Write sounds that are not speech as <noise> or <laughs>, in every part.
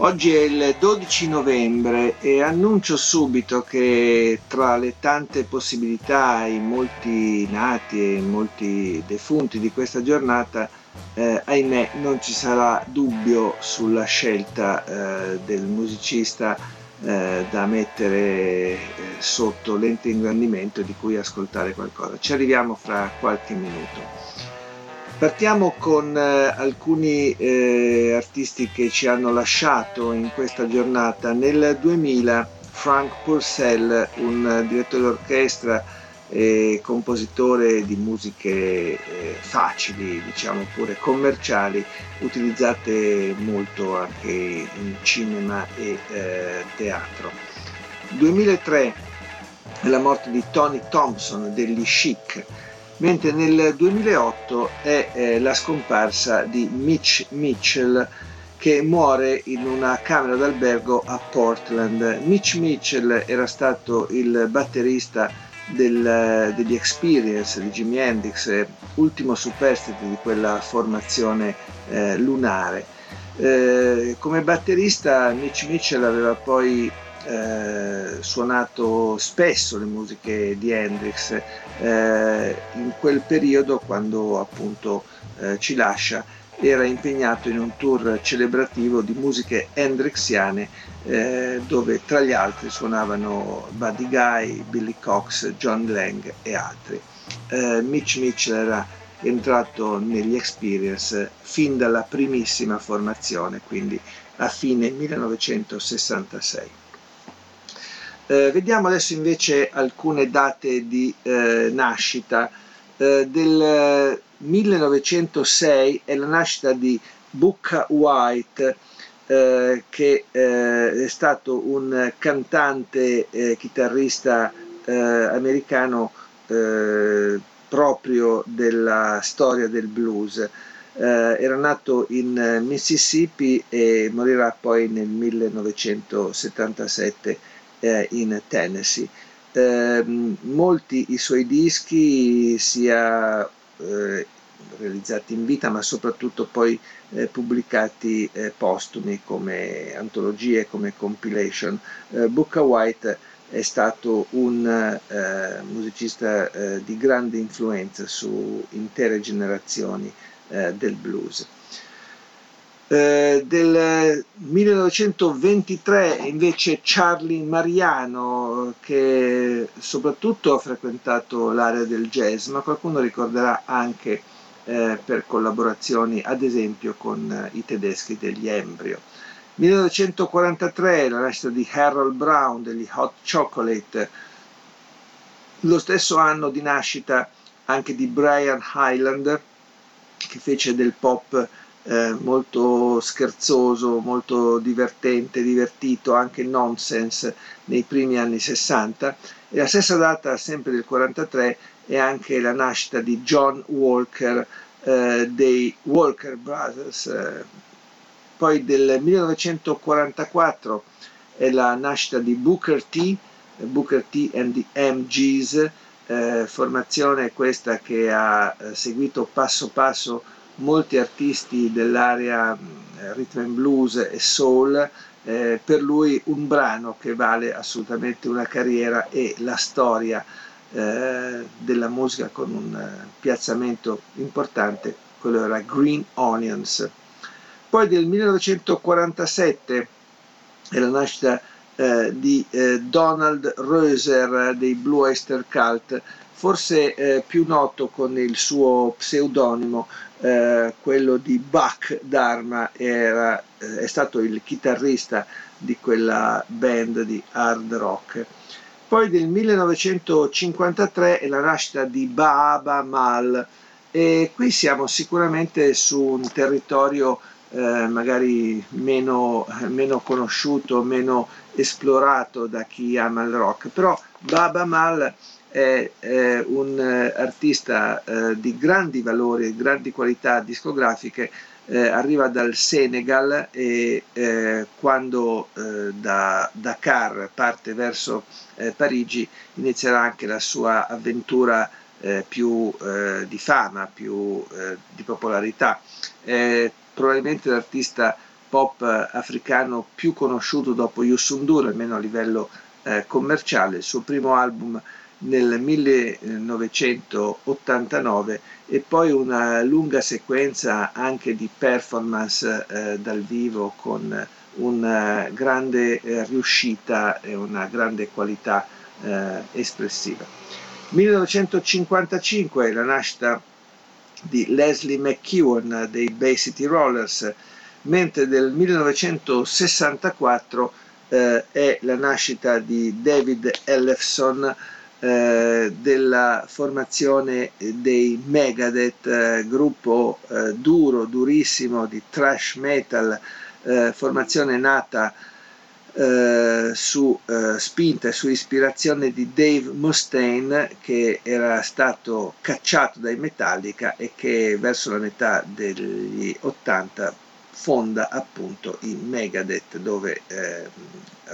Oggi è il 12 novembre e annuncio subito che tra le tante possibilità, i molti nati e molti defunti di questa giornata, eh, ahimè non ci sarà dubbio sulla scelta eh, del musicista eh, da mettere eh, sotto lente ingrandimento di cui ascoltare qualcosa. Ci arriviamo fra qualche minuto. Partiamo con eh, alcuni eh, artisti che ci hanno lasciato in questa giornata. Nel 2000 Frank Purcell, un direttore d'orchestra e compositore di musiche eh, facili, diciamo pure commerciali, utilizzate molto anche in cinema e eh, teatro. 2003 la morte di Tony Thompson degli Chic mentre nel 2008 è eh, la scomparsa di Mitch Mitchell che muore in una camera d'albergo a Portland. Mitch Mitchell era stato il batterista del, degli Experience di Jimi Hendrix, ultimo superstite di quella formazione eh, lunare. Eh, come batterista Mitch Mitchell aveva poi eh, suonato spesso le musiche di Hendrix eh, in quel periodo quando appunto eh, ci lascia era impegnato in un tour celebrativo di musiche hendrixiane eh, dove tra gli altri suonavano Buddy Guy, Billy Cox, John Lang e altri. Eh, Mitch Mitchell era entrato negli Experience fin dalla primissima formazione, quindi a fine 1966. Eh, vediamo adesso invece alcune date di eh, nascita. Eh, del 1906 è la nascita di Booker White, eh, che eh, è stato un cantante chitarrista eh, americano proprio della storia del blues. era nato in Mississippi e morirà poi nel 1977 eh, in Tennessee. Eh, molti i suoi dischi, sia eh, realizzati in vita, ma soprattutto poi eh, pubblicati eh, postumi come antologie, come compilation. Eh, Booker White è stato un eh, musicista eh, di grande influenza su intere generazioni del blues. Eh, del 1923 invece Charlie Mariano che soprattutto ha frequentato l'area del jazz ma qualcuno ricorderà anche eh, per collaborazioni ad esempio con eh, i tedeschi degli Embryo 1943 la nascita di Harold Brown degli Hot Chocolate. Lo stesso anno di nascita anche di Brian Highland che fece del pop eh, molto scherzoso, molto divertente, divertito, anche nonsense nei primi anni 60 e la stessa data, sempre del 43, è anche la nascita di John Walker eh, dei Walker Brothers. Eh, poi del 1944 è la nascita di Booker T, Booker T and the MGs, eh, formazione questa che ha eh, seguito passo passo molti artisti dell'area eh, rhythm and blues e soul, eh, per lui un brano che vale assolutamente una carriera e la storia eh, della musica con un uh, piazzamento importante, quello era Green Onions. Poi del 1947 è la nascita eh, di eh, Donald Röser dei Blue Oyster Cult, forse eh, più noto con il suo pseudonimo, eh, quello di Buck Dharma, era, eh, è stato il chitarrista di quella band di hard rock. Poi del 1953 è la nascita di Baaba Mal e E qui siamo sicuramente su un territorio eh, magari meno, meno, conosciuto, meno esplorato da chi ama il rock, però Baba Mal è, è un eh, artista eh, di grandi valori e grandi qualità discografiche, eh, arriva dal Senegal e eh, quando eh, da Dakar parte verso Parigi inizierà anche la sua avventura più di fama, più di popolarità probabilmente l'artista pop africano più conosciuto dopo Yusundur, almeno a livello eh, commerciale. Il suo primo album nel 1989 e poi una lunga sequenza anche di performance eh, dal vivo con una grande eh, riuscita e una grande qualità eh, espressiva. 1955 la nascita di Leslie McKeown dei Bay City Rollers, mentre del 1964 eh, è la nascita di David Ellefson eh, della formazione dei Megadeth, eh, gruppo eh, duro, durissimo di thrash metal, eh, formazione nata su spinta e su ispirazione di Dave Mustaine che era stato cacciato dai Metallica e che verso la metà degli 80 fonda appunto i Megadeth dove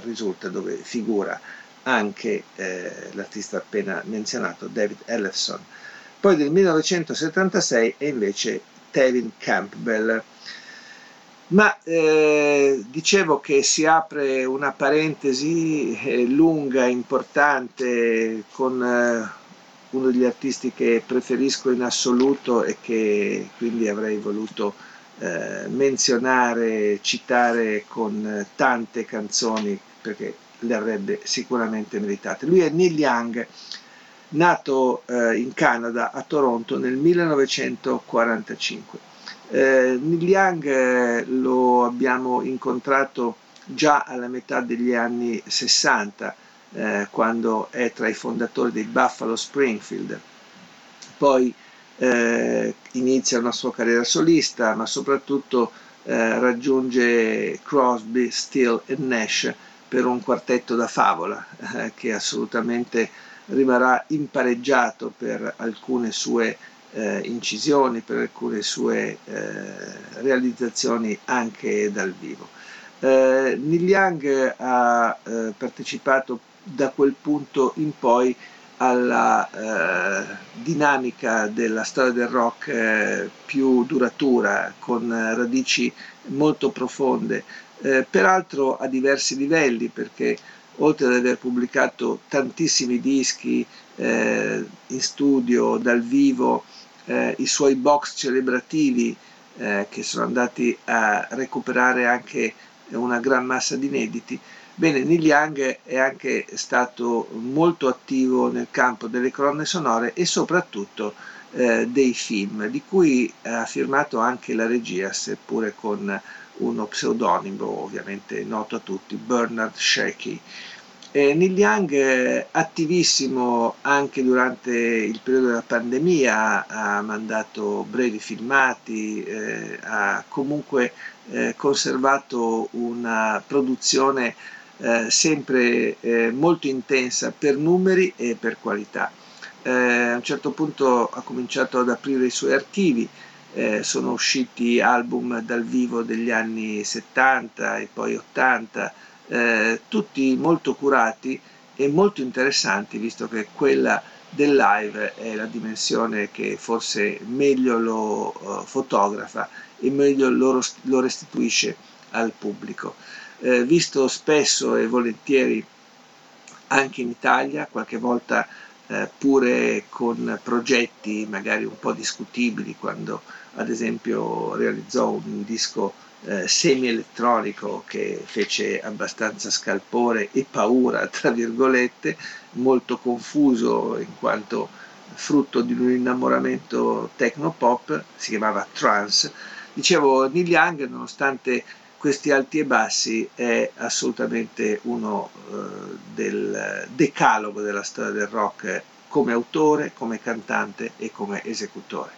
risulta, dove figura anche eh, l'artista appena menzionato David Ellefson. Poi del 1976 è invece Tevin Campbell ma eh, dicevo che si apre una parentesi eh, lunga, importante, con eh, uno degli artisti che preferisco in assoluto e che quindi avrei voluto eh, menzionare, citare con tante canzoni perché le avrebbe sicuramente meritate. Lui è Neil Young, nato eh, in Canada, a Toronto, nel 1945 eh, Neil Young eh, lo abbiamo incontrato già alla metà degli anni 60, eh, quando è tra i fondatori dei Buffalo Springfield. Poi eh, inizia una sua carriera solista, ma soprattutto eh, raggiunge Crosby, Steele e Nash per un quartetto da favola eh, che assolutamente rimarrà impareggiato per alcune sue eh, incisioni, per alcune sue eh, realizzazioni anche dal vivo. Eh, Neil Young ha eh, partecipato da quel punto in poi alla eh, dinamica della storia del rock eh, più duratura, con radici molto profonde, peraltro a diversi livelli, perché oltre ad aver pubblicato tantissimi dischi in studio, dal vivo, eh, i suoi box celebrativi eh, che sono andati a recuperare anche una gran massa di inediti. Bene, Neil Young è anche stato molto attivo nel campo delle colonne sonore e soprattutto eh, dei film, di cui ha firmato anche la regia, seppure con uno pseudonimo ovviamente noto a tutti, Bernard Shaky. Eh, Neil Young, eh, attivissimo anche durante il periodo della pandemia, ha mandato brevi filmati, eh, ha comunque eh, conservato una produzione eh, sempre eh, molto intensa per numeri e per qualità. a un certo punto ha cominciato ad aprire i suoi archivi, sono usciti album dal vivo degli anni 70 e poi 80 eh, tutti molto curati e molto interessanti, visto che quella del live è la dimensione che forse meglio lo uh, fotografa e meglio lo, lo restituisce al pubblico. Eh, visto spesso e volentieri anche in Italia, qualche volta eh, pure con progetti magari un po' discutibili, quando ad esempio realizzò un disco eh, semi-elettronico che fece abbastanza scalpore e paura, <laughs> tra virgolette, molto confuso in quanto frutto di un innamoramento techno-pop, si chiamava Trance. Dicevo, Neil Young, nonostante questi alti e bassi, è assolutamente uno eh, del decalogo della storia del rock come autore, come cantante e come esecutore.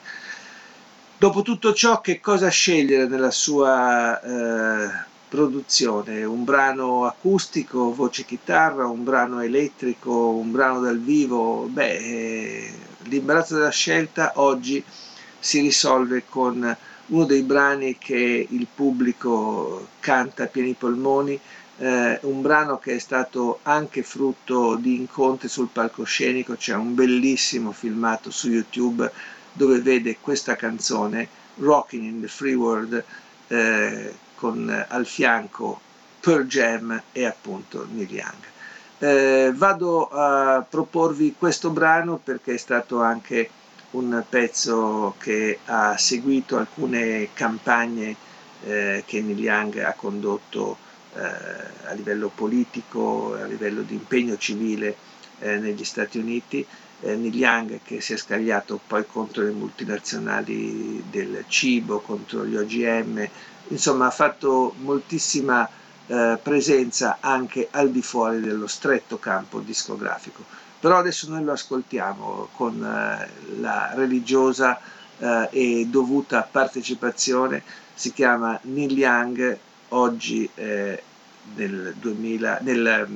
Dopo tutto ciò, che cosa scegliere nella sua eh, produzione? Un brano acustico, voce chitarra, un brano elettrico, un brano dal vivo? Beh, eh, l'imbarazzo della scelta oggi si risolve con uno dei brani che il pubblico canta a pieni polmoni, eh, un brano che è stato anche frutto di incontri sul palcoscenico, c'è un bellissimo filmato su YouTube dove vede questa canzone Rocking in the Free World eh, con eh, al fianco Pearl Jam e appunto Neil Young. Eh, vado a proporvi questo brano perché è stato anche un pezzo che ha seguito alcune campagne eh, che Neil Young ha condotto eh, a livello politico, a livello di impegno civile eh, negli Stati Uniti eh, Neil Young che si è scagliato poi contro le multinazionali del cibo, contro gli OGM, insomma ha fatto moltissima eh, presenza anche al di fuori dello stretto campo discografico. Però adesso noi lo ascoltiamo con eh, la religiosa eh, e dovuta partecipazione, si chiama Neil Young, oggi eh, nel, 2000, nel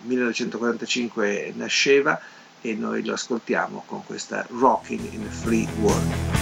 1945 mm, nasceva, e noi lo ascoltiamo con questa Rocking in a Free World.